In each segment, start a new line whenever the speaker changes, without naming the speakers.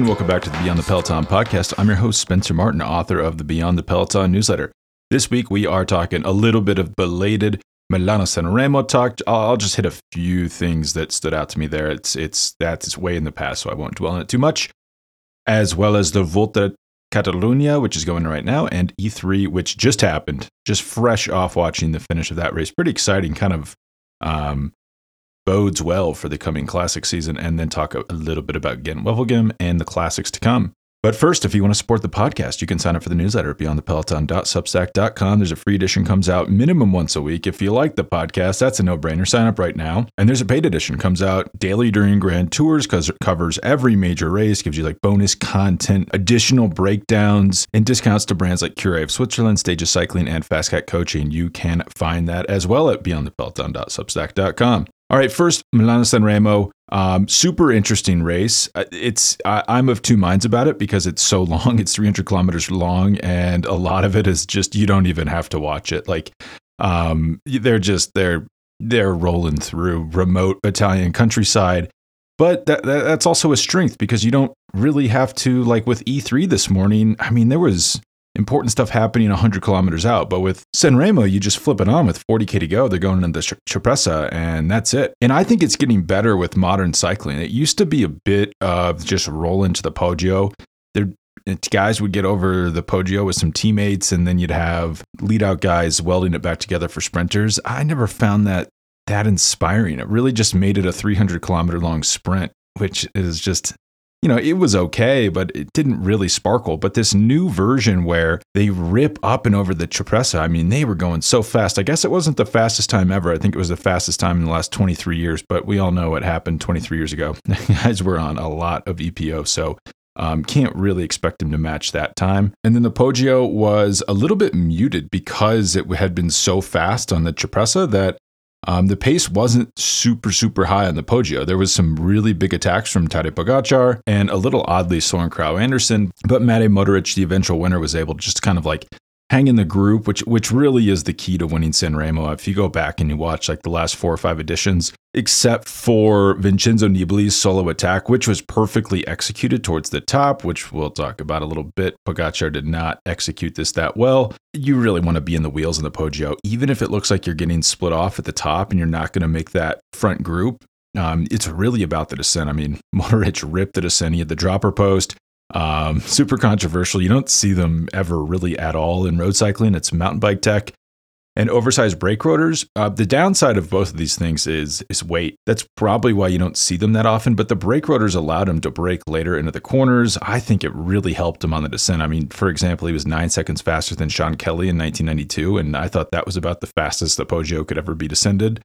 And welcome back to the Beyond the Peloton podcast. I'm your host, Spencer Martin, author of the Beyond the Peloton newsletter. This week, we are talking a little bit of belated Milano Sanremo talk. I'll just hit a few things that stood out to me there. It's it's that's way in the past, so I won't dwell on it too much. As well as the Volta Catalunya, which is going right now, and E3, which just happened, just fresh off watching the finish of that race. Pretty exciting, kind of um, bodes well for the coming classic season, and then talk a, little bit about Gent Wevelgem and the classics to come. But first, if you want to support the podcast, you can sign up for the newsletter at beyondthepeloton.substack.com. There's a free edition comes out minimum once a week. If you like the podcast, that's a no-brainer. Sign up right now. And there's a paid edition comes out daily during Grand Tours because it covers every major race, gives you like bonus content, additional breakdowns, and discounts to brands like Cure of Switzerland, Stages Cycling, and Fastcat Coaching. You can find that as well at beyondthepeloton.substack.com. All right, first Milano Sanremo. Um, super interesting race. Uh, it's I, I'm of two minds about it because it's so long. It's 300 kilometers long, and a lot of it is just you don't even have to watch it. Like um, they're just they're they're rolling through remote Italian countryside. But that, that, that's also a strength because you don't really have to like with E3 this morning. I mean, there was important stuff happening 100 kilometers out. But with Sanremo, you just flip it on with 40K to go. They're going into the Cipressa, and that's it. And I think it's getting better with modern cycling. It used to be a bit of just roll into the Poggio. There, guys would get over the Poggio with some teammates, and then you'd have lead out guys welding it back together for sprinters. I never found that that inspiring. It really just made it a 300 kilometer long sprint, which is just you know, it was okay, but it didn't really sparkle. But this new version where they rip up and over the Cipressa, I mean, they were going so fast. I guess it wasn't the fastest time ever. I think it was the fastest time in the last 23 years, but we all know what happened 23 years ago. guys were on a lot of EPO, so um, can't really expect them to match that time. And then the Poggio was a little bit muted because it had been so fast on the Cipressa that um, the pace wasn't super, super high on the Poggio. There was some really big attacks from Tadej Pogacar and a little oddly Soren Kragh Andersen, but Matej Mohoric, the eventual winner, was able to just kind of like hang in the group, which which really is the key to winning Sanremo. If you go back and you watch like the last four or five editions, except for Vincenzo Nibali's solo attack, which was perfectly executed towards the top, which we'll talk about a little bit. Pogacar did not execute this that well. You really want to be in the wheels in the Poggio, even if it looks like you're getting split off at the top and you're not going to make that front group. Um, it's really about the descent. I mean, Mohoric ripped the descent. He had the dropper post. Um, super controversial. You don't see them ever really at all in road cycling. It's mountain bike tech and oversized brake rotors. Uh, the downside of both of these things is is weight. That's probably why you don't see them that often. But the brake rotors allowed him to brake later into the corners. I think it really helped him on the descent. I mean, for example, he was nine seconds faster than Sean Kelly in 1992, and I thought that was about the fastest the Poggio could ever be descended.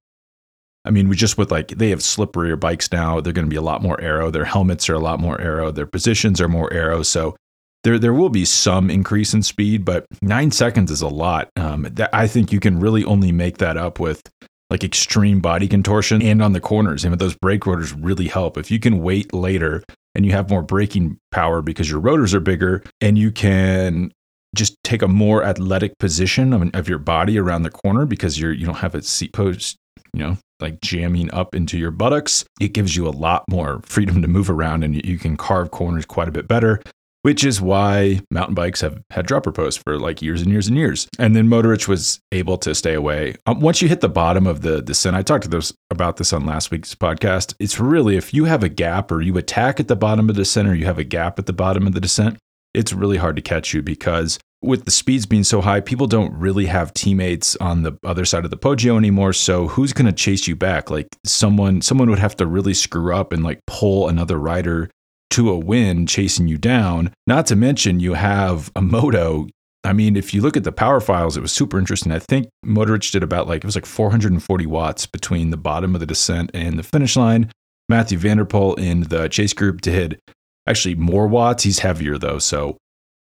I mean, we just with like they have slipperier bikes now. They're going to be a lot more aero. Their helmets are a lot more aero. Their positions are more aero. So there there will be some increase in speed, but nine seconds is a lot. Um, that, I think you can really only make that up with like extreme body contortion and on the corners. And those brake rotors really help. If you can wait later and you have more braking power because your rotors are bigger and you can just take a more athletic position of, of your body around the corner because you're you don't have a seat post you know like jamming up into your buttocks. It gives you a lot more freedom to move around and you can carve corners quite a bit better, which is why mountain bikes have had dropper posts for like years and years and years. And then Mohoric was able to stay away. Um, once you hit the bottom of the descent, I talked to those about this on last week's podcast. It's really if you have a gap or you attack at the bottom of the descent or you have a gap at the bottom of the descent, it's really hard to catch you because with the speeds being so high, people don't really have teammates on the other side of the Poggio anymore. So who's going to chase you back? Like someone, someone would have to really screw up and like pull another rider to a win, chasing you down. Not to mention you have a moto. I mean, if you look at the power files, it was super interesting. I think Mohoric did about like it was like 440 watts between the bottom of the descent and the finish line. Matthew van der Poel in the chase group did actually more watts. He's heavier though, so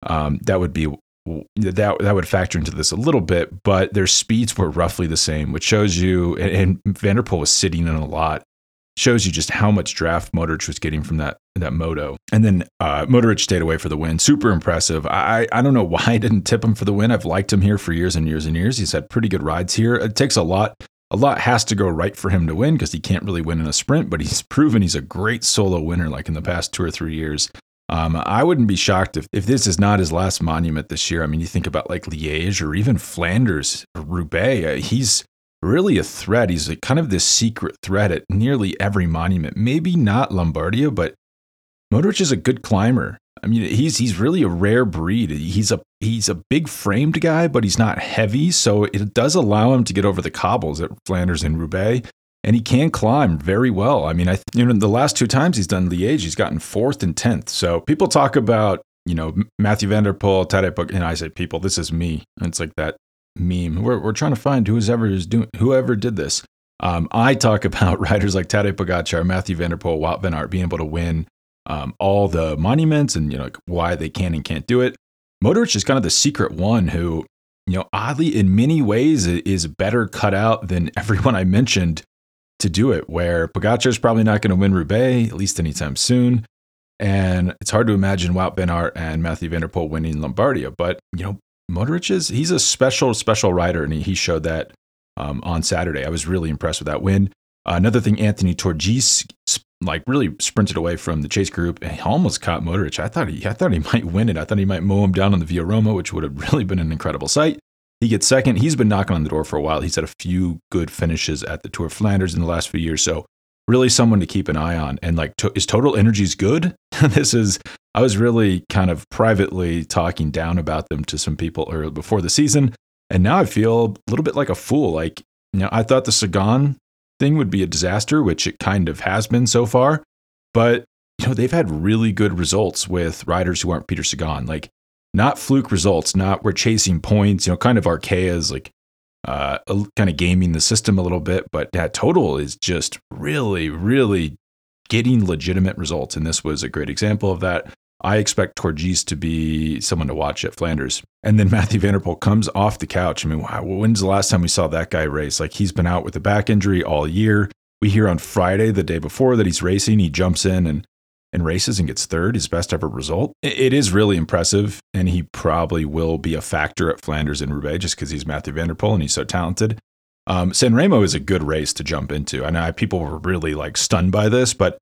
um, that would be that that would factor into this a little bit, but their speeds were roughly the same, which shows you. And, and van der Poel was sitting in a lot, shows you just how much draft Mohoric was getting from that that moto. And then uh, Mohoric stayed away for the win. Super impressive. I I don't know why I didn't tip him for the win. I've liked him here for years and years and years. He's had pretty good rides here. It takes a lot. A lot has to go right for him to win because he can't really win in a sprint, but he's proven he's a great solo winner like in the past two or three years. Um, I wouldn't be shocked if, if this is not his last monument this year. I mean, you think about like Liège or even Flanders, Roubaix. Uh, he's really a threat. He's like kind of this secret threat at nearly every monument. Maybe not Lombardia, but Mohoric is a good climber. I mean, he's he's really a rare breed. He's a he's a big framed guy, but he's not heavy, so it does allow him to get over the cobbles at Flanders and Roubaix. And he can climb very well. I mean, I you know the last two times he's done Liège, he's gotten fourth and tenth. So people talk about you know Mathieu van der Poel, Tadej, and I say people, this is me. And it's like that meme. We're we're trying to find who's ever is doing whoever did this. Um, I talk about riders like Tadej Pogacar, Mathieu van der Poel, Wout van Aert being able to win um, all the monuments and you know why they can and can't do it. Mohoric is kind of the secret one who, you know, oddly in many ways is better cut out than everyone I mentioned to do it. Where Pogacar is probably not going to win Roubaix at least anytime soon, and it's hard to imagine Wout van Aert and Matthew van der Poel winning Lombardia. But you know, Mohoric is he's a special special rider, and he, he showed that um, on Saturday. I was really impressed with that win. Uh, another thing, Anthony Turgis like really sprinted away from the chase group and he almost caught Mohoric. I thought he I thought he might win it. I thought he might mow him down on the Via Roma, which would have really been an incredible sight. He gets second. He's been knocking on the door for a while. He's had a few good finishes at the Tour of Flanders in the last few years. So really someone to keep an eye on. And like, to, is Total is good? this is, I was really kind of privately talking down about them to some people early before the season. And now I feel a little bit like a fool. Like, you know, I thought the Sagan thing would be a disaster, which it kind of has been so far. But, you know, they've had really good results with riders who aren't Peter Sagan. Like, not fluke results, not we're chasing points, you know, kind of Arkea's like uh, kind of gaming the system a little bit, but that total is just really, really getting legitimate results. And this was a great example of that. I expect Turgis to be someone to watch at Flanders. And then Matthew van der Poel comes off the couch. I mean, when's the last time we saw that guy race? Like he's been out with a back injury all year. We hear on Friday, the day before, that he's racing. He jumps in and and races and gets third, his best ever result. It is really impressive, and he probably will be a factor at Flanders and Roubaix just because he's Matthew van der Poel and he's so talented. Um, San Remo is a good race to jump into. I know people were really like stunned by this, but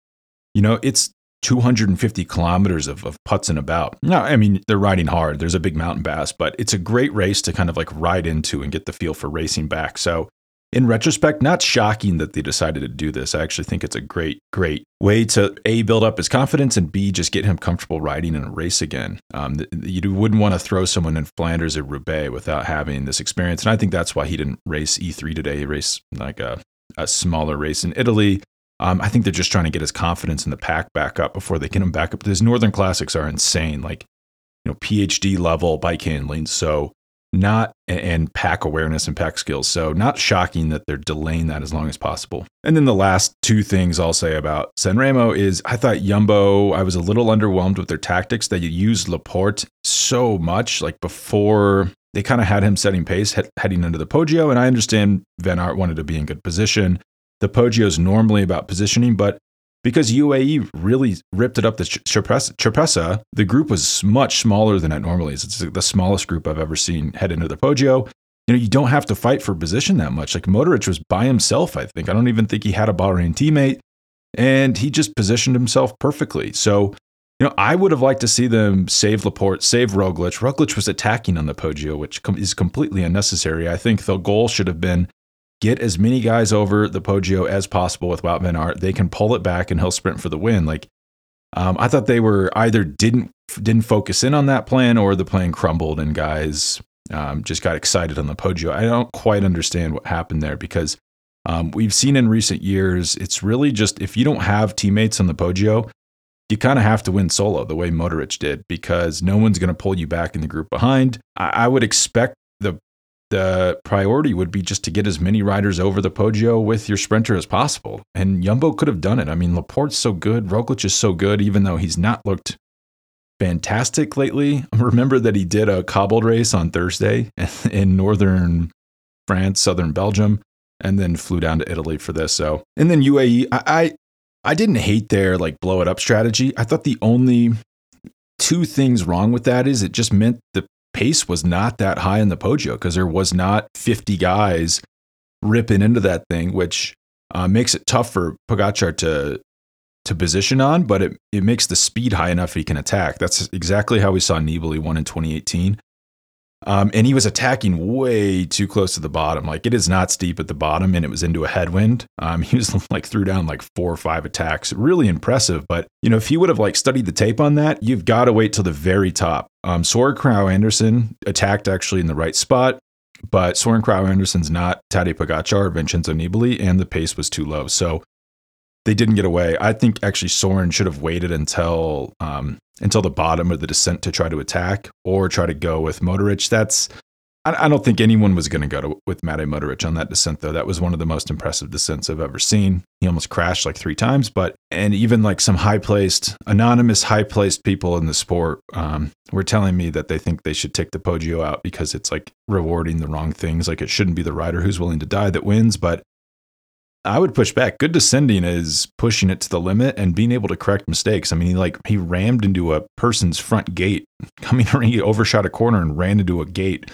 you know it's 250 kilometers of, of putzing about. No, I mean, they're riding hard. There's a big mountain bass, but it's a great race to kind of like ride into and get the feel for racing back. So, in retrospect, not shocking that they decided to do this. I actually think it's a great, great way to A, build up his confidence and B, just get him comfortable riding in a race again. Um, you wouldn't want to throw someone in Flanders or Roubaix without having this experience. And I think that's why he didn't race E3 today. He raced like a, a smaller race in Italy. Um, I think they're just trying to get his confidence in the pack back up before they get him back up. These Northern Classics are insane, like you know PhD level bike handling. So not and pack awareness and pack skills. So not shocking that they're delaying that as long as possible. And then the last two things I'll say about Sanremo is I thought Jumbo, I was a little underwhelmed with their tactics. They used Laporte so much, like before they kind of had him setting pace heading into the Poggio. And I understand Van Aert wanted to be in good position. The Poggio is normally about positioning, but because UAE really ripped it up the Cipressa, the group was much smaller than it normally is. It's the smallest group I've ever seen head into the Poggio. You know, you don't have to fight for position that much. Like Mohoric was by himself, I think. I don't even think he had a Bahrain teammate, and he just positioned himself perfectly. So, you know, I would have liked to see them save Laporte, save Roglic. Roglic was attacking on the Poggio, which is completely unnecessary. I think the goal should have been get as many guys over the Poggio as possible with Wout Van Aert. They can pull it back and he'll sprint for the win. Like um, I thought they were either didn't didn't focus in on that plan or the plan crumbled and guys um, just got excited on the Poggio. I don't quite understand what happened there because um, we've seen in recent years it's really just if you don't have teammates on the Poggio, you kind of have to win solo the way Mohoric did because no one's going to pull you back in the group behind. I, I would expect the the priority would be just to get as many riders over the Poggio with your sprinter as possible. And Jumbo could have done it. I mean, Laporte's so good, Roglic is so good, even though he's not looked fantastic lately. Remember that he did a cobbled race on Thursday in northern France, southern Belgium, and then flew down to Italy for this. So, and then UAE, I, I, I didn't hate their like blow it up strategy. I thought the only two things wrong with that is it just meant the pace was not that high in the Poggio because there was not 50 guys ripping into that thing, which uh, makes it tough for Pogacar to to position on, but it, it makes the speed high enough he can attack. That's exactly how we saw Nibali won in 2018. Um, and he was attacking way too close to the bottom. Like it is not steep at the bottom, and it was into a headwind. Um, he was like threw down like four or five attacks. Really impressive. But you know, if he would have like studied the tape on that, you've got to wait till the very top. Um, Soren Kragh Andersen attacked actually in the right spot, but Soren Kragh Andersen's not Tadej Pogacar or Vincenzo Nibali, and the pace was too low. So they didn't get away. I think actually Soren should have waited until um, until the bottom of the descent to try to attack or try to go with Mohoric. That's I, I don't think anyone was going to go with Matej Mohoric on that descent though. That was one of the most impressive descents I've ever seen. He almost crashed like three times, but and even like some high placed anonymous high placed people in the sport um, were telling me that they think they should take the Poggio out because it's like rewarding the wrong things. Like it shouldn't be the rider who's willing to die that wins, but I would push back. Good descending is pushing it to the limit and being able to correct mistakes. I mean, he like he rammed into a person's front gate, coming around, he overshot a corner and ran into a gate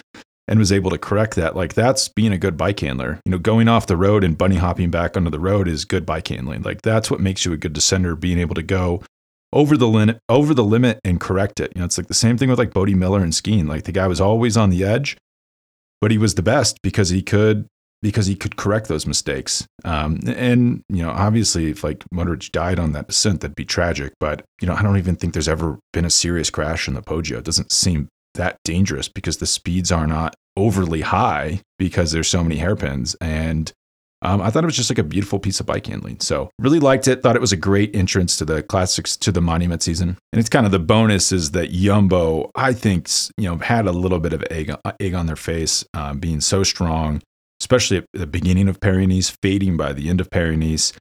and was able to correct that. Like that's being a good bike handler. You know, going off the road and bunny hopping back onto the road is good bike handling. Like that's what makes you a good descender, being able to go over the limit over the limit and correct it. You know, it's like the same thing with like Bode Miller and skiing. Like the guy was always on the edge, but he was the best because he could because he could correct those mistakes. Um, and you know, obviously, if like Mohoric died on that descent, that'd be tragic. But you know, I don't even think there's ever been a serious crash in the Poggio. It doesn't seem that dangerous because the speeds are not overly high because there's so many hairpins. And um, I thought it was just like a beautiful piece of bike handling. So really liked it. Thought it was a great entrance to the classics to the monument season. And it's kind of the bonus is that Jumbo, I think, you know, had a little bit of egg, egg on their face, um, being so strong especially at the beginning of Paris fading by the end of Paris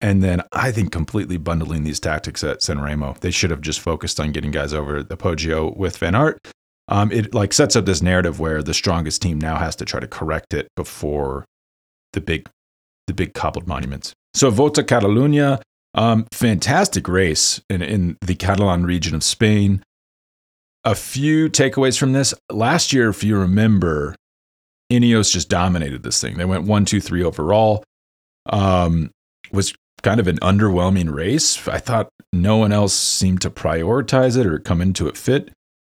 And then I think completely bundling these tactics at San Remo. They should have just focused on getting guys over the Poggio with Van Aert. Um, it like sets up this narrative where the strongest team now has to try to correct it before the big, the big cobbled monuments. So Volta Catalunya, um, fantastic race in, in the Catalan region of Spain. A few takeaways from this. Last year, if you remember, Ineos just dominated this thing. They went one, two, three overall. Um, was kind of an underwhelming race. I thought no one else seemed to prioritize it or come into it fit.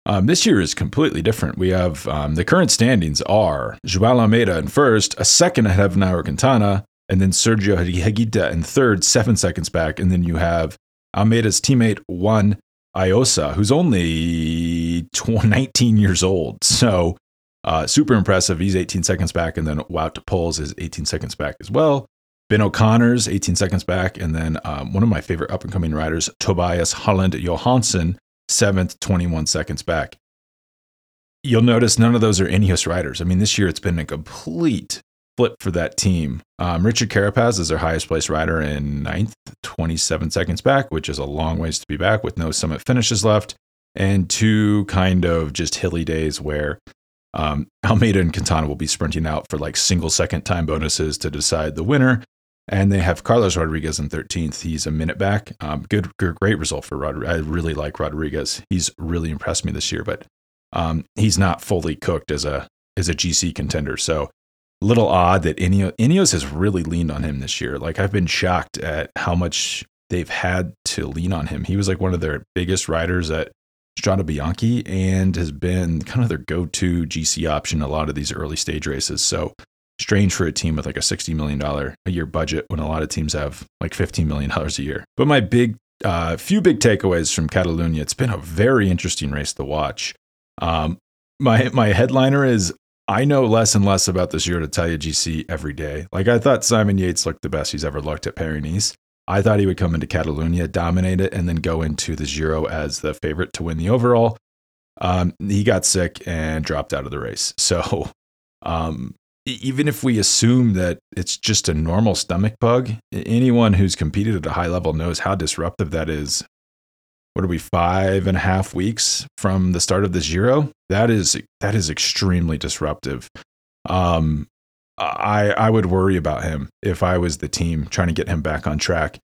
Um, this year is completely different. We have um, the current standings are Joao Almeida in first, a second ahead of Nairo Quintana, and then Sergio Higuita in third, seven seconds back. And then you have Almeida's teammate Juan Ayuso, who's only 19 years old. So uh, super impressive. He's 18 seconds back, and then Wout Poels is 18 seconds back as well. Ben O'Connor's 18 seconds back, and then um, one of my favorite up and coming riders, Tobias Halland Johannessen, seventh, 21 seconds back. You'll notice none of those are Ineos riders. I mean, this year it's been a complete flip for that team. Um, Richard Carapaz is their highest placed rider in ninth, 27 seconds back, which is a long ways to be back with no summit finishes left, and two kind of just hilly days where um, Almeida and Quintana will be sprinting out for like single second time bonuses to decide the winner. And they have Carlos Rodriguez in 13th. He's a minute back. Um, good, good, great result for Rodriguez. I really like Rodriguez. He's really impressed me this year, but um, he's not fully cooked as a as a GC contender. So little odd that Ineos, has really leaned on him this year. Like I've been shocked at how much they've had to lean on him. He was like one of their biggest riders at Strade Bianche and has been kind of their go to GC option a lot of these early stage races. So strange for a team with like a $60 million a year budget when a lot of teams have like $15 million a year. But my big, uh, few big takeaways from Catalunya, it's been a very interesting race to watch. Um, my, my headliner is I know less and less about this the Giro d'Italia GC every day. Like I thought Simon Yates looked the best he's ever looked at Paris I thought he would come into Catalunya, dominate it, and then go into the Giro as the favorite to win the overall. Um, he got sick and dropped out of the race. So, um, even if we assume that it's just a normal stomach bug, anyone who's competed at a high level knows how disruptive that is. What are we five and a half weeks from the start of the Giro? That is that is extremely disruptive. Um, I I would worry about him if I was the team trying to get him back on track.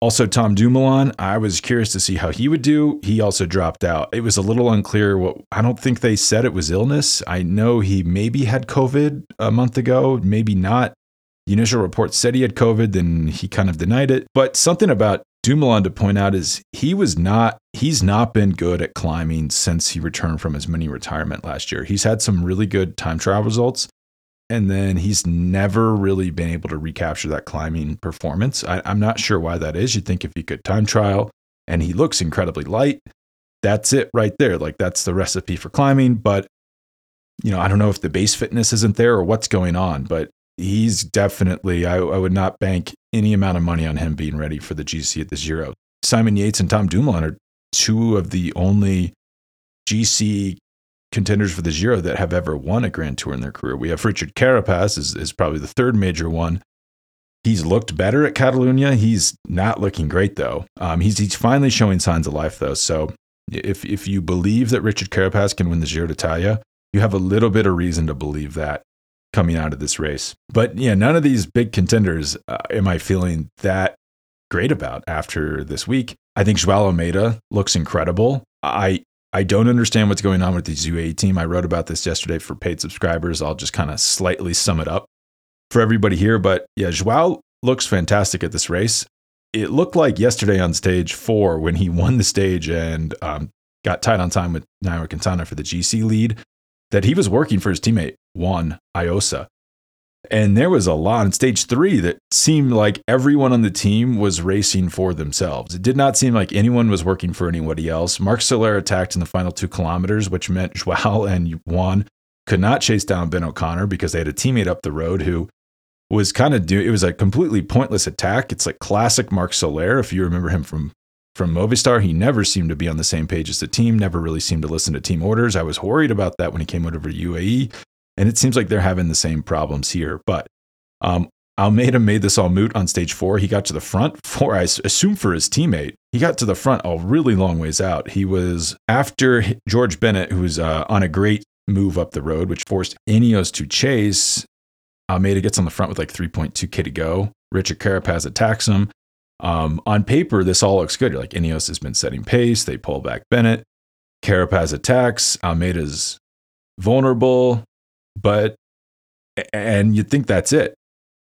Also, Tom Dumoulin, I was curious to see how he would do. He also dropped out. It was a little unclear what I don't think they said it was illness. I know he maybe had COVID a month ago, maybe not. The initial report said he had COVID, then he kind of denied it. But something about Dumoulin to point out is he was not he's not been good at climbing since he returned from his mini retirement last year. He's had some really good time trial results, and then he's never really been able to recapture that climbing performance. I, am not sure why that is. You'd think if he could time trial and he looks incredibly light, that's it right there. Like that's the recipe for climbing. But you know, I don't know if the base fitness isn't there or what's going on, but he's definitely, I, I would not bank any amount of money on him being ready for the GC at the Giro. Simon Yates and Tom Dumoulin are two of the only GC contenders for the Giro that have ever won a Grand Tour in their career. We have Richard Carapaz is, is probably the third major one. He's looked better at Catalunya. He's not looking great though. Um, he's he's finally showing signs of life though. So if if you believe that Richard Carapaz can win the Giro d'Italia, you have a little bit of reason to believe that coming out of this race. But yeah, none of these big contenders uh, am I feeling that great about after this week. I think Joao Almeida looks incredible. I I don't understand what's going on with the UAE team. I wrote about this yesterday for paid subscribers. I'll just kind of slightly sum it up for everybody here. But yeah, Joao looks fantastic at this race. It looked like yesterday on stage four when he won the stage and um, got tied on time with Nairo Quintana for the GC lead that he was working for his teammate Juan Ayuso. And there was a lot in stage three that seemed like everyone on the team was racing for themselves. It did not seem like anyone was working for anybody else. Marc Soler attacked in the final two kilometers, which meant Joao and Juan could not chase down Ben O'Connor because they had a teammate up the road who was kind of do it was a completely pointless attack. It's like classic Marc Soler. If you remember him from from Movistar, he never seemed to be on the same page as the team, never really seemed to listen to team orders. I was worried about that when he came over to UAE. And it seems like they're having the same problems here. But um, Almeida made this all moot on stage four. He got to the front for, I assume, for his teammate. He got to the front a really long ways out. He was after George Bennett, who was uh, on a great move up the road, which forced Ineos to chase. Almeida gets on the front with like 3.2K to go. Richard Carapaz attacks him. Um, on paper, this all looks good. You're like Ineos has been setting pace. They pull back Bennett. Carapaz attacks. Almeida's vulnerable. But, and you'd think that's it.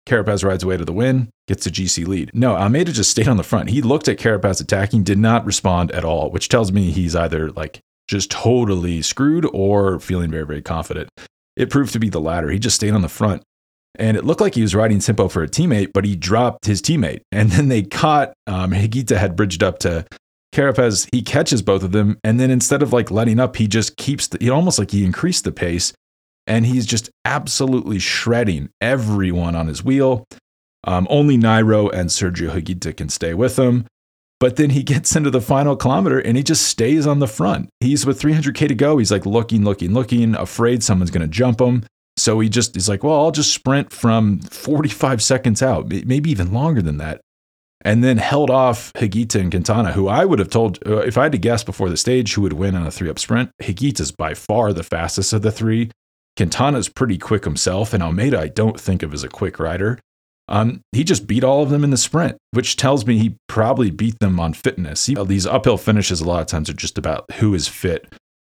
Carapaz rides away to the win, gets a GC lead. No, Almeida just stayed on the front. He looked at Carapaz attacking, did not respond at all, which tells me he's either like just totally screwed or feeling very, very confident. It proved to be the latter. He just stayed on the front. And it looked like he was riding tempo for a teammate, but he dropped his teammate. And then they caught, um, Higuita had bridged up to Carapaz. He catches both of them. And then instead of like letting up, he just keeps the, almost like he increased the pace and he's just absolutely shredding everyone on his wheel. Um, only Nairo and Sergio Higuita can stay with him. But then he gets into the final kilometer and he just stays on the front. He's with 300K to go. He's like looking, looking, looking, afraid someone's going to jump him. So he just is like, well, I'll just sprint from 45 seconds out, maybe even longer than that. And then held off Higuita and Quintana, who I would have told, uh, if I had to guess before the stage who would win on a three up sprint, Higuita's by far the fastest of the three. Quintana's pretty quick himself, and Almeida I don't think of as a quick rider. Um, he just beat all of them in the sprint, which tells me he probably beat them on fitness. These uphill finishes a lot of times are just about who is fit,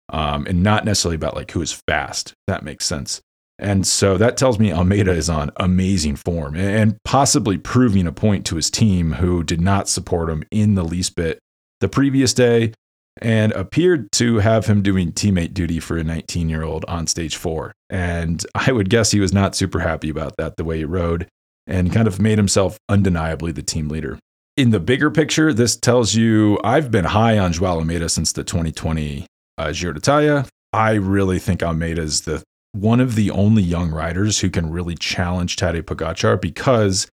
um, and not necessarily about like who is fast. that makes sense. And so that tells me Almeida is on amazing form and possibly proving a point to his team who did not support him in the least bit the previous day and appeared to have him doing teammate duty for a 19 year old on stage four. And I would guess he was not super happy about that, the way he rode, and kind of made himself undeniably the team leader. In the bigger picture, this tells you I've been high on Joao Almeida since the 2020 uh, Giro d'Italia. I really think Almeida is the one of the only young riders who can really challenge Tadej Pogacar because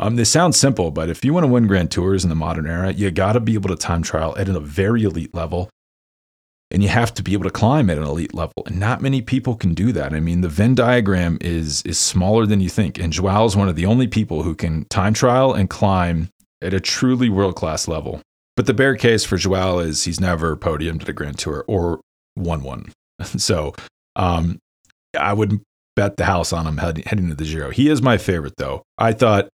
um, this sounds simple, but if you want to win Grand Tours in the modern era, you got to be able to time trial at a very elite level. And you have to be able to climb at an elite level. And not many people can do that. I mean, the Venn diagram is, is smaller than you think. And Joao is one of the only people who can time trial and climb at a truly world class level. But the bear case for Joao is he's never podiumed at a Grand Tour or won one. So um, I would bet the house on him heading to the Giro. He is my favorite, though. I thought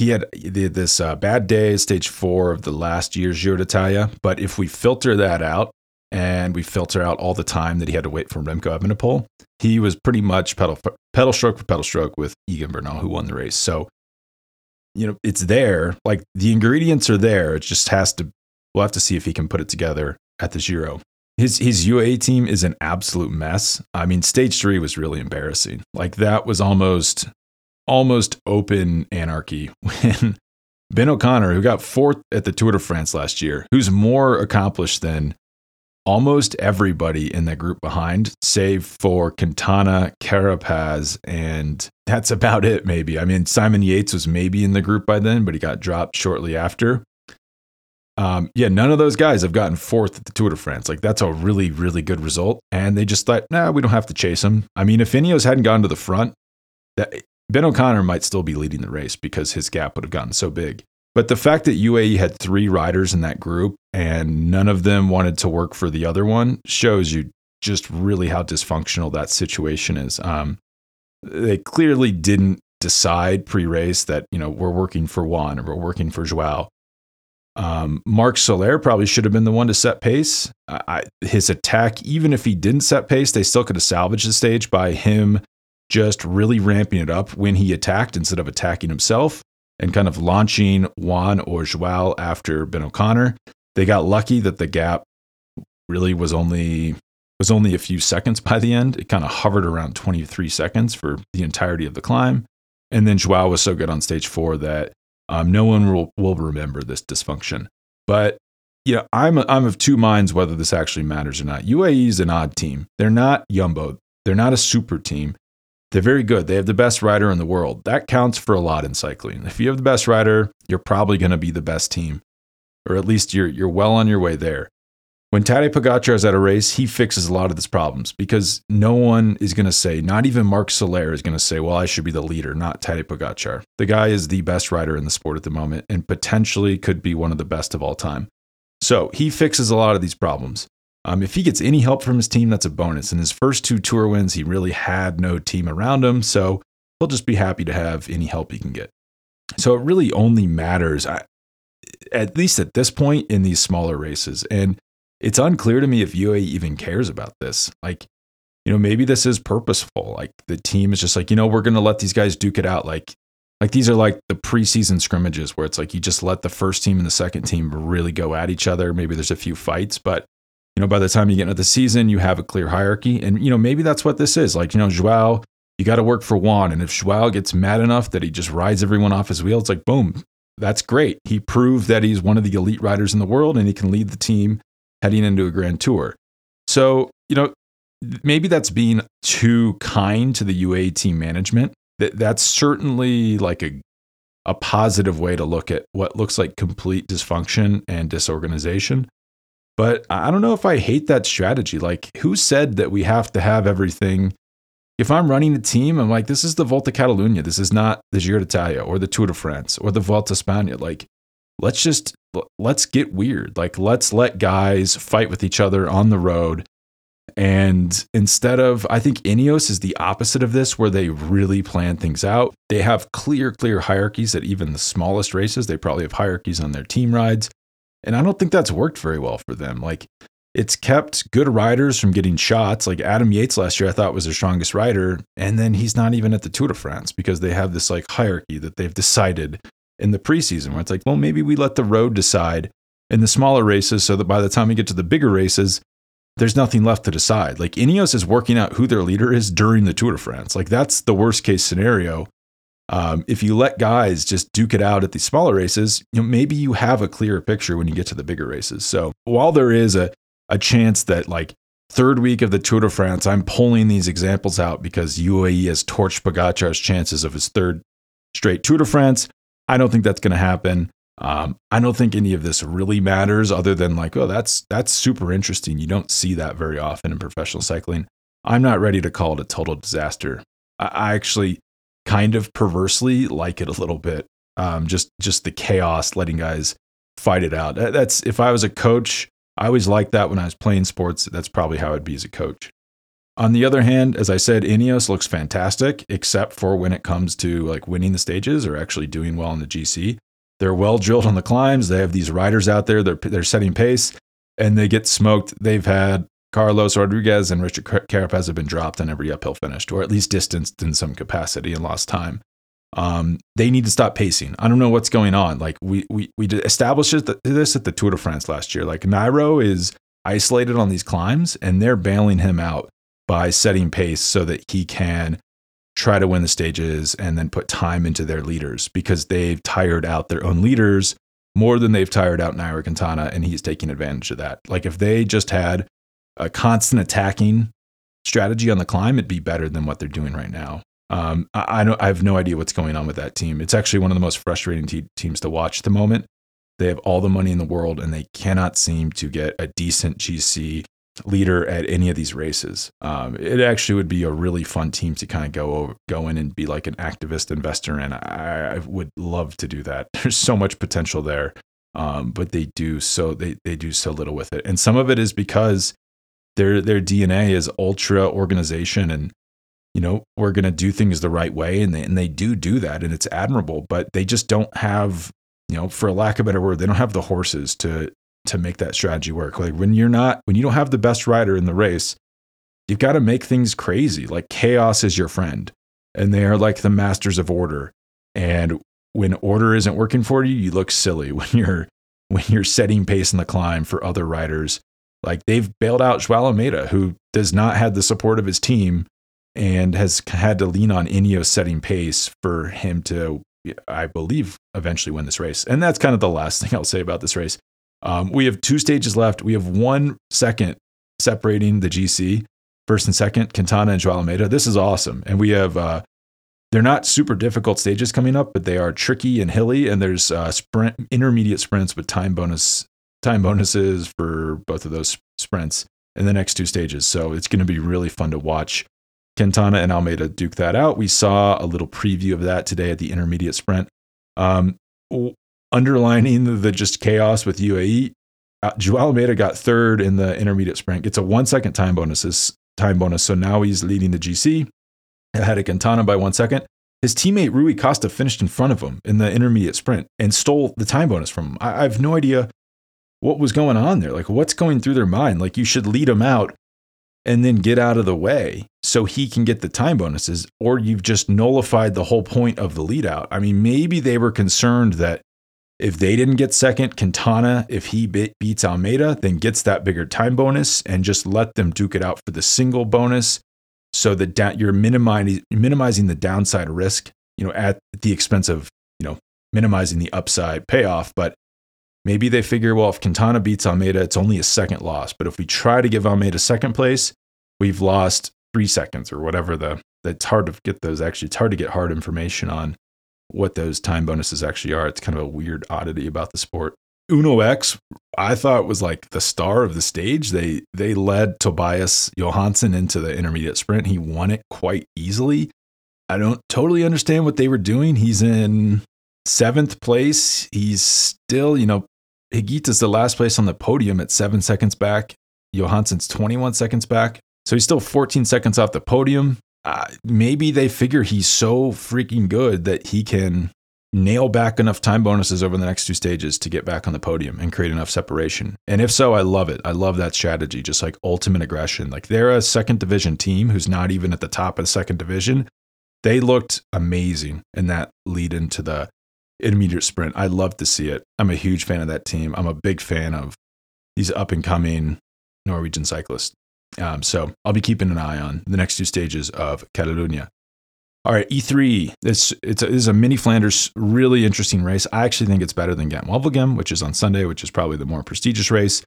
he had this uh, bad day, stage four of the last year's Giro d'Italia. But if we filter that out and we filter out all the time that he had to wait for Remco Evenepoel, he was pretty much pedal, pedal stroke for pedal stroke with Egan Bernal, who won the race. So you know, it's there. Like the ingredients are there. It just has to. We'll have to see if he can put it together at the Giro. His his UAE team is an absolute mess. I mean, stage three was really embarrassing. Like that was almost almost open anarchy when Ben O'Connor, who got fourth at the Tour de France last year, who's more accomplished than almost everybody in that group behind, save for Quintana, Carapaz, and that's about it, maybe. I mean, Simon Yates was maybe in the group by then, but he got dropped shortly after. Um, yeah, none of those guys have gotten fourth at the Tour de France. Like, that's a really, really good result. And they just thought, nah, we don't have to chase him. I mean, if Ineos hadn't gone to the front, that Ben O'Connor might still be leading the race because his gap would have gotten so big. But the fact that UAE had three riders in that group and none of them wanted to work for the other one shows you just really how dysfunctional that situation is. Um, they clearly didn't decide pre-race that you know we're working for Juan or we're working for Joao. Um, Marc Soler probably should have been the one to set pace. I, his attack, even if he didn't set pace, they still could have salvaged the stage by him just really ramping it up when he attacked instead of attacking himself and kind of launching Juan or Joao after Ben O'Connor. They got lucky that the gap really was only was only a few seconds by the end. It kind of hovered around 23 seconds for the entirety of the climb. And then Joao was so good on stage four that um, no one will, will remember this dysfunction. But you know, I'm I'm of two minds whether this actually matters or not. UAE is an odd team. They're not Jumbo. They're not a super team. They're very good. They have the best rider in the world. That counts for a lot in cycling. If you have the best rider, you're probably going to be the best team, or at least you're you're well on your way there. When Tadej Pogacar is at a race, he fixes a lot of these problems because no one is going to say, not even Marc Soler is going to say, well, I should be the leader, not Tadej Pogacar. The guy is the best rider in the sport at the moment and potentially could be one of the best of all time. So he fixes a lot of these problems. Um, if he gets any help from his team, that's a bonus. In his first two tour wins, he really had no team around him, so he'll just be happy to have any help he can get. So it really only matters, at least at this point, in these smaller races. And it's unclear to me if UAE even cares about this. Like, you know, maybe this is purposeful. Like the team is just like, you know, we're going to let these guys duke it out. Like, like these are like the preseason scrimmages where it's like you just let the first team and the second team really go at each other. Maybe there's a few fights, but you know, by the time you get into the season, you have a clear hierarchy. And, you know, maybe that's what this is. Like, you know, Joao, you got to work for Juan. And if Joao gets mad enough that he just rides everyone off his wheel, it's like, boom, that's great. He proved that he's one of the elite riders in the world and he can lead the team heading into a grand tour. So, you know, maybe that's being too kind to the UA team management. That that's certainly like a a positive way to look at what looks like complete dysfunction and disorganization. But I don't know if I hate that strategy. Like, who said that we have to have everything? If I'm running a team, I'm like, this is the Volta Catalunya. This is not the Giro d'Italia or the Tour de France or the Volta España. Like, let's just let's get weird. Like, let's let guys fight with each other on the road. And instead of, I think Ineos is the opposite of this, where they really plan things out. They have clear, clear hierarchies at even the smallest races. They probably have hierarchies on their team rides. And I don't think that's worked very well for them. Like it's kept good riders from getting shots. Like Adam Yates last year, I thought was their strongest rider. And then he's not even at the Tour de France because they have this like hierarchy that they've decided in the preseason where it's like, well, maybe we let the road decide in the smaller races so that by the time we get to the bigger races, there's nothing left to decide. Like Ineos is working out who their leader is during the Tour de France. Like that's the worst case scenario. Um, if you let guys just duke it out at the smaller races, you know, maybe you have a clearer picture when you get to the bigger races. So while there is a, a chance that like third week of the Tour de France, I'm pulling these examples out because UAE has torched Pogacar's chances of his third straight Tour de France. I don't think that's going to happen. Um, I don't think any of this really matters other than like, oh, that's that's super interesting. You don't see that very often in professional cycling. I'm not ready to call it a total disaster. I, I actually kind of perversely like it a little bit. Um, just just the chaos, letting guys fight it out. That's if I was a coach, I always liked that when I was playing sports. That's probably how I'd be as a coach. On the other hand, as I said, Ineos looks fantastic, except for when it comes to like winning the stages or actually doing well in the GC. They're well drilled on the climbs. They have these riders out there. They're they're setting pace, and they get smoked. They've had Carlos Rodriguez and Richard Carapaz have been dropped on every uphill finish, or at least distanced in some capacity and lost time. Um, they need to stop pacing. I don't know what's going on. Like we we we established this at the Tour de France last year. Like Nairo is isolated on these climbs, and they're bailing him out by setting pace so that he can try to win the stages and then put time into their leaders because they've tired out their own leaders more than they've tired out Nairo Quintana, and he's taking advantage of that. Like if they just had a constant attacking strategy on the climb, it'd be better than what they're doing right now. Um, I, I, I have no idea what's going on with that team. It's actually one of the most frustrating te- teams to watch at the moment. They have all the money in the world and they cannot seem to get a decent GC leader at any of these races. Um, it actually would be a really fun team to kind of go over, go in and be like an activist investor in. I, I would love to do that. There's so much potential there, um, but they do so they they do so little with it, and some of it is because their their DNA is ultra organization and you know, we're going to do things the right way. And they, and they do do that. And it's admirable, but they just don't have, you know, for lack of a better word, they don't have the horses to, to make that strategy work. Like when you're not, when you don't have the best rider in the race, you've got to make things crazy. Like chaos is your friend and they are like the masters of order. And when order isn't working for you, you look silly when you're, when you're setting pace in the climb for other riders. Like they've bailed out Joao Almeida, who does not have the support of his team and has had to lean on Ineos setting pace for him to, I believe, eventually win this race. And that's kind of the last thing I'll say about this race. Um, we have two stages left. We have one second separating the GC, first and second, Quintana and Joao Almeida. This is awesome. And we have, uh, they're not super difficult stages coming up, but they are tricky and hilly. And there's uh, sprint, intermediate sprints with time bonus, time bonuses for both of those sprints in the next two stages. So it's going to be really fun to watch. Quintana and Almeida duke that out. We saw a little preview of that today at the intermediate sprint. Um, underlining the, just chaos with UAE, uh, Joao Almeida got third in the intermediate sprint, gets a one second time bonus. Time bonus. So now he's leading the GC ahead of Quintana by one second. His teammate Rui Costa finished in front of him in the intermediate sprint and stole the time bonus from him. I, I have no idea what was going on there. Like, what's going through their mind? Like, you should lead him out and then get out of the way so he can get the time bonuses, or you've just nullified the whole point of the lead out. I mean, maybe they were concerned that if they didn't get second, Quintana, if he beats Almeida, then gets that bigger time bonus and just let them duke it out for the single bonus so that you're minimizing, minimizing the downside risk, you know, at the expense of, you know, minimizing the upside payoff. But Maybe they figure, well, if Quintana beats Almeida, it's only a second loss. But if we try to give Almeida second place, we've lost three seconds or whatever the. It's hard to get those actually. It's hard to get hard information on what those time bonuses actually are. It's kind of a weird oddity about the sport. Uno X, I thought was like the star of the stage. They they led Tobias Johannessen into the intermediate sprint. He won it quite easily. I don't totally understand what they were doing. He's in seventh place. He's still, you know, Higuita's the last place on the podium at seven seconds back. Johannessen's 21 seconds back. So he's still 14 seconds off the podium. Uh, maybe they figure he's so freaking good that he can nail back enough time bonuses over the next two stages to get back on the podium and create enough separation. And if so, I love it. I love that strategy, just like ultimate aggression. Like they're a second division team who's not even at the top of the second division. They looked amazing in that lead into the intermediate sprint. I love to see it. I'm a huge fan of that team. I'm a big fan of these up and coming Norwegian cyclists. Um, so I'll be keeping an eye on the next two stages of Catalonia. All right, E3. It's it's a, it's a mini Flanders, really interesting race. I actually think it's better than Ghent Wevelgem, which is on Sunday, which is probably the more prestigious race.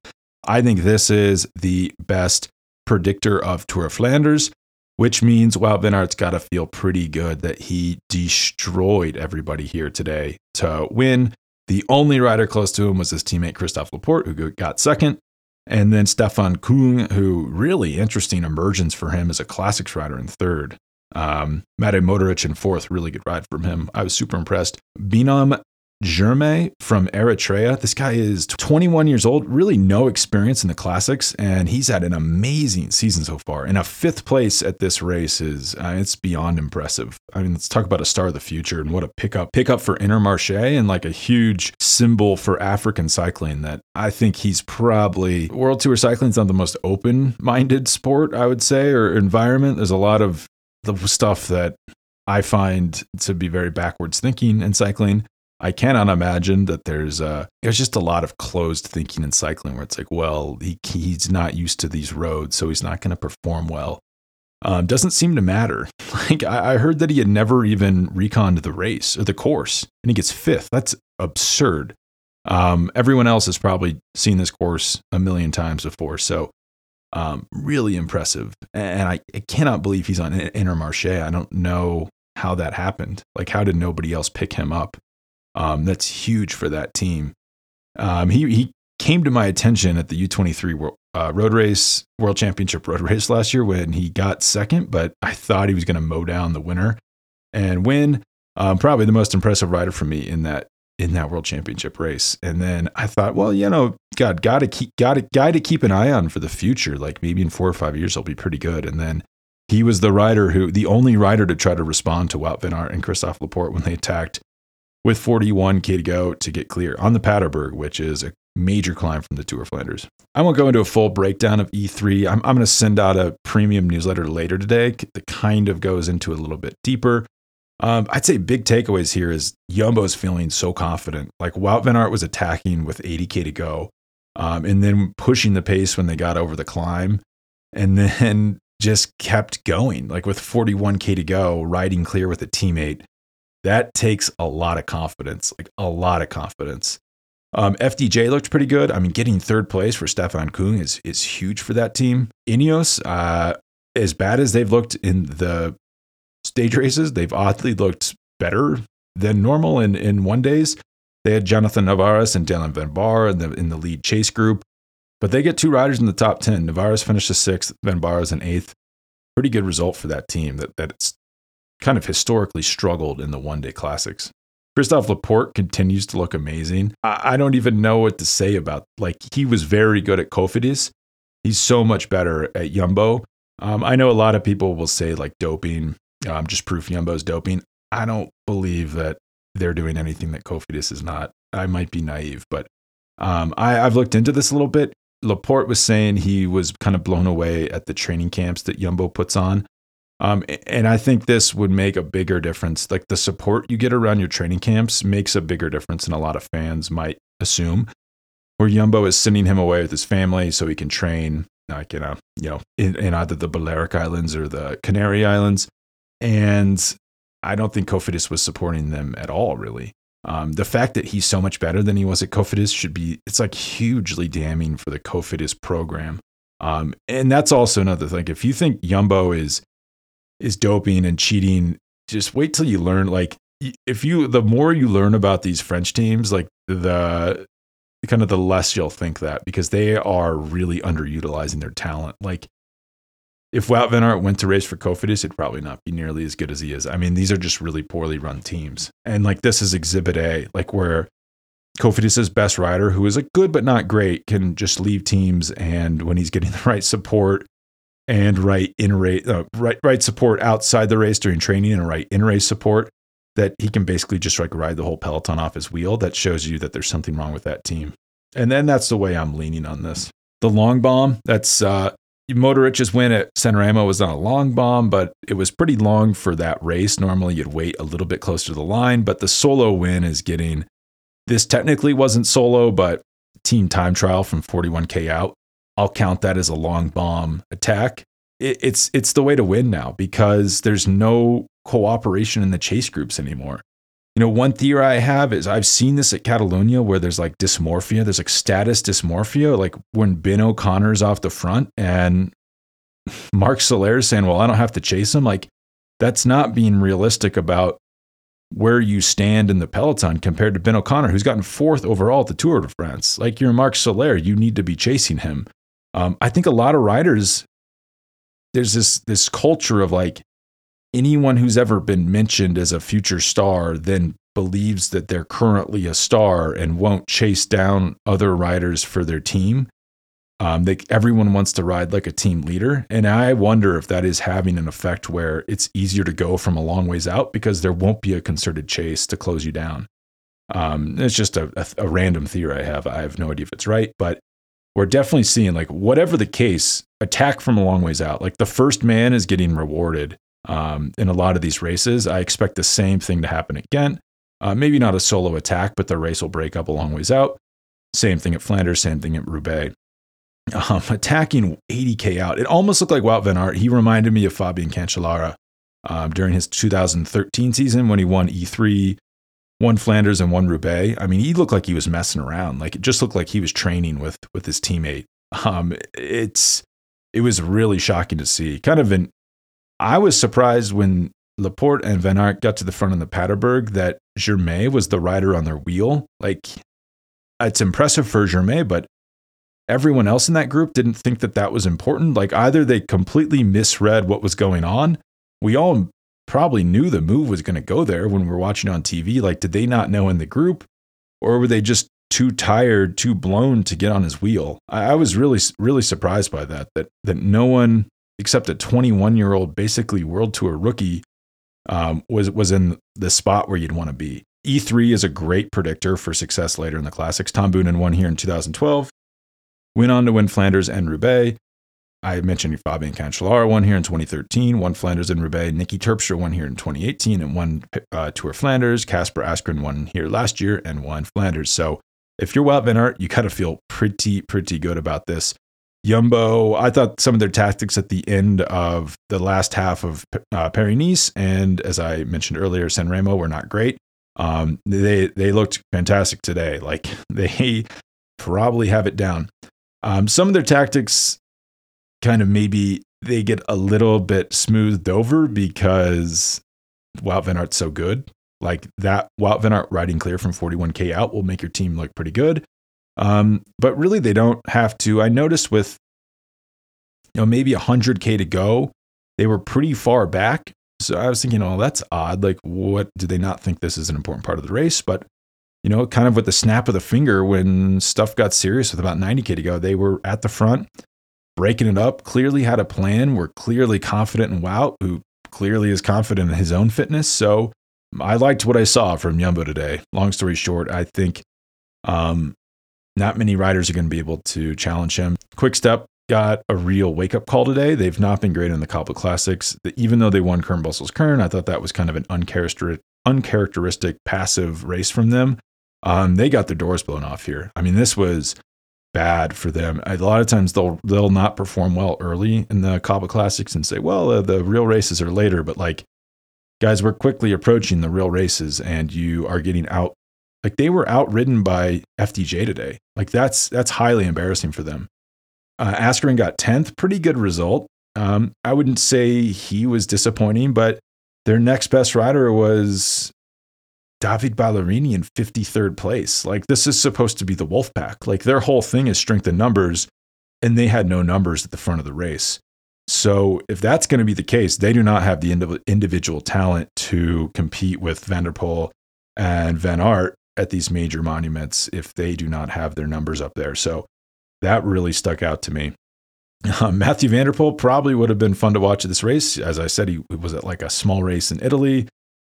I think this is the best predictor of Tour of Flanders which means Wout Van Aert's got to feel pretty good that he destroyed everybody here today to win. The only rider close to him was his teammate Christophe Laporte, who got second. And then Stefan Kung, who really interesting emergence for him as a classics rider in third. Um, Matej Mohoric in fourth, really good ride from him. I was super impressed. Biniam Girmay from Eritrea. This guy is 21 years old, really no experience in the classics, and he's had an amazing season so far. And a fifth place at this race is uh, it's beyond impressive. I mean, let's talk about a star of the future and what a pickup pickup for Intermarché and like a huge symbol for African cycling. That I think he's probably World Tour cycling is not the most open minded sport, I would say, or environment. There's a lot of the stuff that I find to be very backwards thinking in cycling. I cannot imagine that there's uh there's just a lot of closed thinking in cycling where it's like, well, he, he's not used to these roads, so he's not going to perform well. Um, doesn't seem to matter. Like I, I heard that he had never even reconned the race or the course, and he gets fifth. That's absurd. Um, everyone else has probably seen this course a million times before, so um, really impressive. And I, I, cannot believe he's on Intermarché. I don't know how that happened. Like, how did nobody else pick him up? Um, that's huge for that team. Um, he he came to my attention at the U23 world, uh, road race, World Championship road race last year when he got second, but I thought he was going to mow down the winner and win. Um, probably the most impressive rider for me in that in that World Championship race. And then I thought, well, you know, God, got to keep got a guy to keep an eye on for the future. Like maybe in four or five years, he'll be pretty good. And then he was the rider who, the only rider to try to respond to Wout van Aert and Christophe Laporte when they attacked with 41k to go to get clear on the Paterberg, which is a major climb from the Tour of Flanders. I won't go into a full breakdown of E3. I'm, I'm going to send out a premium newsletter later today that kind of goes into a little bit deeper. Um, I'd say big takeaways here is Jumbo's feeling so confident. Like Wout van Aert was attacking with 80k to go, um, and then pushing the pace when they got over the climb, and then just kept going. Like with 41k to go, riding clear with a teammate that takes a lot of confidence, like a lot of confidence. Um, FDJ looked pretty good. I mean, getting third place for Stefan Kung is is huge for that team. Ineos, uh, as bad as they've looked in the stage races, they've oddly looked better than normal in, in one days. They had Jonathan Narvaez and Dylan Van Baarle in the, in the lead chase group, but they get two riders in the top 10. Narvaez finished a sixth, Van Baarle is an eighth. Pretty good result for that team that, that it's kind of historically struggled in the one day classics. Christophe Laporte continues to look amazing. I, I don't even know what to say about like he was very good at Cofidis. He's so much better at Jumbo. Um, I know a lot of people will say like doping, um, just proof Jumbo's doping. I don't believe that they're doing anything that Cofidis is not. I might be naive, but um, I, I've looked into this a little bit. Laporte was saying he was kind of blown away at the training camps that Yumbo puts on. Um, and I think this would make a bigger difference. Like the support you get around your training camps makes a bigger difference than a lot of fans might assume. Where Jumbo is sending him away with his family so he can train, like you know, you know, in, in either the Balearic Islands or the Canary Islands, and I don't think Cofidis was supporting them at all, really. Um, the fact that he's so much better than he was at Cofidis should be, it's like hugely damning for the Cofidis program. Um, and that's also another thing. If you think Jumbo is is doping and cheating, just wait till you learn. Like, if you, the more you learn about these French teams, like the kind of the less you'll think that because they are really underutilizing their talent. Like, if Wout Van Aert went to race for Cofidis, it'd probably not be nearly as good as he is. I mean, these are just really poorly run teams. And like this is exhibit A, like where Cofidis's best rider, who is a good but not great, can just leave teams and when he's getting the right support and right in race, uh, right, right support outside the race during training and right in race support that he can basically just like ride the whole peloton off his wheel. That shows you that there's something wrong with that team. And then that's the way I'm leaning on this. The long bomb, that's uh, Mohoric's win at San Sanremo was not a long bomb, but it was pretty long for that race. Normally you'd wait a little bit closer to the line, but the solo win is getting this technically wasn't solo, but team time trial from 41k out. I'll count that as a long bomb attack. It, it's it's the way to win now because there's no cooperation in the chase groups anymore. You know, one theory I have is I've seen this at Catalonia where there's like dysmorphia, there's like status dysmorphia, like when Ben O'Connor's off the front and Marc Soler's saying, Well, I don't have to chase him. Like, that's not being realistic about where you stand in the peloton compared to Ben O'Connor, who's gotten fourth overall at the Tour de France. Like you're Marc Soler, you need to be chasing him. Um, I think a lot of riders, there's this this culture of like anyone who's ever been mentioned as a future star then believes that they're currently a star and won't chase down other riders for their team. Um, they, everyone wants to ride like a team leader. And I wonder if that is having an effect where it's easier to go from a long ways out because there won't be a concerted chase to close you down. Um, it's just a, a, a random theory I have. I have no idea if it's right, but we're definitely seeing like whatever the case, attack from a long ways out. Like the first man is getting rewarded um, in a lot of these races. I expect the same thing to happen at Ghent. Uh, maybe not a solo attack, but the race will break up a long ways out. Same thing at Flanders, same thing at Roubaix. Um, attacking 80k out, it almost looked like Wout van Aert. He reminded me of Fabian Cancellara um, during his 2013 season when he won E3, won Flanders, and one Roubaix. I mean, he looked like he was messing around. Like it just looked like he was training with with his teammate. Um, it's it was really shocking to see. Kind of an I was surprised when Laporte and Van Aert got to the front of the Paterberg that Girmay was the rider on their wheel. Like it's impressive for Girmay, but everyone else in that group didn't think that that was important. Like either they completely misread what was going on. We all probably knew the move was going to go there when we were watching on TV. Like, did they not know in the group, or were they just too tired, too blown to get on his wheel? I, I was really, really surprised by that. That that no one except a 21 year old, basically world tour rookie, um, was was in the spot where you'd want to be. E3 is a great predictor for success later in the classics. Tom Boonen won here in 2012, went on to win Flanders and Roubaix. I mentioned Fabian Cancellara won here in 2013, won Flanders and Roubaix. Niki Terpstra won here in 2018 and won uh, Tour Flanders. Kasper Asgreen won here last year and won Flanders. So if you're Wout Van Aert, you kind of feel pretty, pretty good about this. Jumbo, I thought some of their tactics at the end of the last half of uh, Paris Nice and as I mentioned earlier, San Remo were not great. Um, they they looked fantastic today. Like they probably have it down. Um, some of their tactics kind of maybe they get a little bit smoothed over because Wout Van so good. Like that Wout Van riding clear from 41k out will make your team look pretty good. Um, but really, they don't have to. I noticed with you know maybe 100k to go, they were pretty far back. So I was thinking, oh, that's odd. Like, what do they not think this is an important part of the race? But you know, kind of with the snap of the finger, when stuff got serious with about 90k to go, they were at the front, breaking it up. Clearly had a plan. We're clearly confident in Wout, who clearly is confident in his own fitness. So I liked what I saw from Jumbo today. Long story short, I think um, not many riders are going to be able to challenge him. Quick Step got a real wake up call today. They've not been great in the Cobble Classics. Even though they won Kuurne Brussels Kuurne, I thought that was kind of an uncharacteristic, uncharacteristic passive race from them. Um, they got their doors blown off here. I mean, this was bad for them. A lot of times they'll they'll not perform well early in the Cobble Classics and say, well, uh, the real races are later. But like, guys, we're quickly approaching the real races, and you are getting out like they were outridden by FDJ today. Like that's that's highly embarrassing for them. Uh, Asgreen got tenth, pretty good result. Um, I wouldn't say he was disappointing, but their next best rider was David Ballerini in 53rd place. Like this is supposed to be the wolf pack. Like their whole thing is strength in numbers, and they had no numbers at the front of the race. So if that's going to be the case, they do not have the individual talent to compete with Van der Poel and Van Aert at these major monuments if they do not have their numbers up there. So that really stuck out to me. Mathieu van der Poel probably would have been fun to watch at this race. As I said, he was at like a small race in Italy,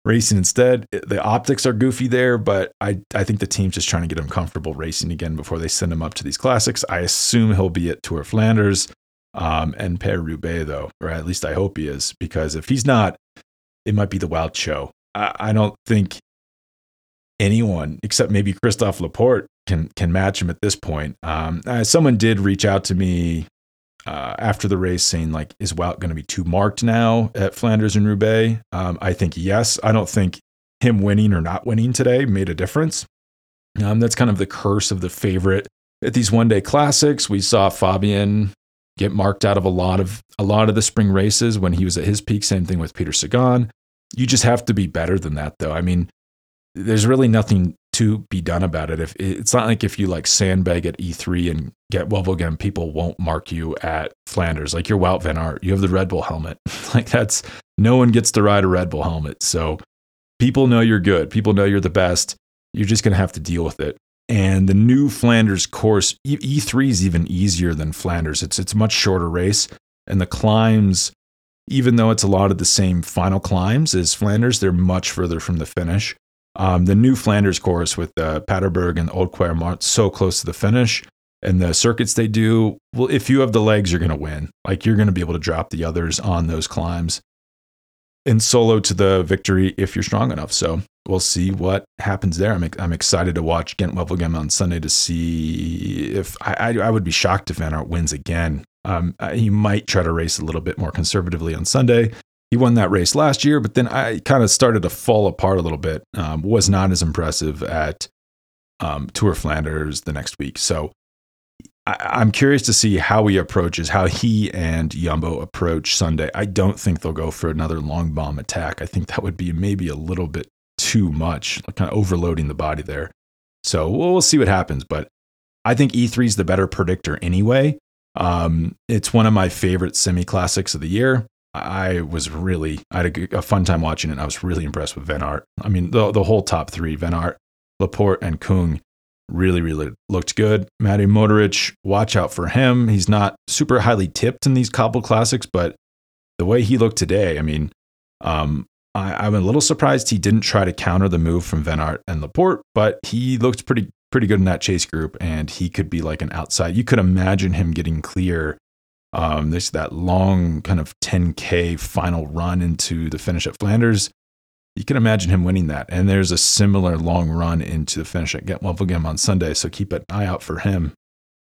racing instead. The optics are goofy there, but I, I think the team's just trying to get him comfortable racing again before they send him up to these classics. I assume he'll be at Tour Flanders um, and Paris Roubaix, though, or at least I hope he is, because if he's not, it might be the wild show. I, I don't think anyone except maybe Christophe Laporte can can match him at this point. Um, uh, someone did reach out to me uh, after the race saying like, is Wout going to be too marked now at Flanders and Roubaix? Um, I think yes. I don't think him winning or not winning today made a difference. Um, that's kind of the curse of the favorite at these one day classics. We saw Fabian get marked out of a lot of a lot of the spring races when he was at his peak. Same thing with Peter Sagan. You just have to be better than that, though. I mean, there's really nothing to be done about it. If it's not like if you like sandbag at E3 and get well again, people won't mark you at Flanders. Like you're Wout Van Aert, you have the Red Bull helmet. like that's no one gets to ride a Red Bull helmet. So people know you're good. People know you're the best. You're just gonna have to deal with it. And the new Flanders course, E3 is even easier than Flanders. It's it's much shorter race, and the climbs, even though it's a lot of the same final climbs as Flanders, they're much further from the finish. Um, the new Flanders course with uh, Paterberg and Oude Kwaremont so close to the finish, and the circuits they do. Well, if you have the legs, you're going to win. Like you're going to be able to drop the others on those climbs. and solo to the victory if you're strong enough. So we'll see what happens there. I'm, I'm excited to watch Gent Wevelgem on Sunday to see if I, I, I would be shocked if Van Aert wins again. Um, he might try to race a little bit more conservatively on Sunday. He won that race last year, but then I kind of started to fall apart a little bit. Um, was not as impressive at um, Tour Flanders the next week. So I, am curious to see how he approaches, how he and Jumbo approach Sunday. I don't think they'll go for another long bomb attack. I think that would be maybe a little bit too much, kind of overloading the body there. So we'll, we'll see what happens. But I think E3 is the better predictor anyway. Um, it's one of my favorite semi classics of the year. I was really, I had a, a, fun time watching it. I was really impressed with Van Aert. I mean, the, the whole top three, Van Aert, Laporte, and Kung, really, really looked good. Matej Mohoric, watch out for him. He's not super highly tipped in these cobble classics, but the way he looked today, I mean, um, I, am a little surprised he didn't try to counter the move from Van Aert and Laporte, but he looked pretty pretty good in that chase group, and he could be like an outside. You could imagine him getting clear. Um, there's that long kind of 10k final run into the finish at Flanders you can imagine him winning that. And there's a similar long run into the finish at Gent Wevelgem on Sunday, so keep an eye out for him.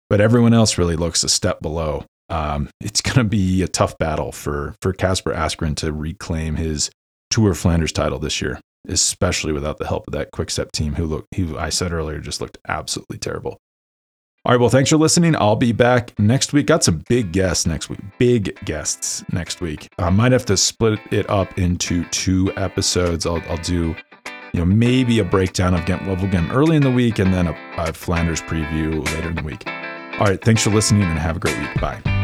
But everyone else really looks a step below. Um, it's going to be a tough battle for for Kasper Asgreen to reclaim his Tour Flanders title this year, especially without the help of that Quick-Step team, who look, who I said earlier just looked absolutely terrible. All right, well, thanks for listening. I'll be back next week. Got some big guests next week. Big guests next week. I might have to split it up into two episodes. I'll, I'll do, you know, maybe a breakdown of Gent Wevelgem early in the week and then a, a Flanders preview later in the week. All right, thanks for listening and have a great week. Bye.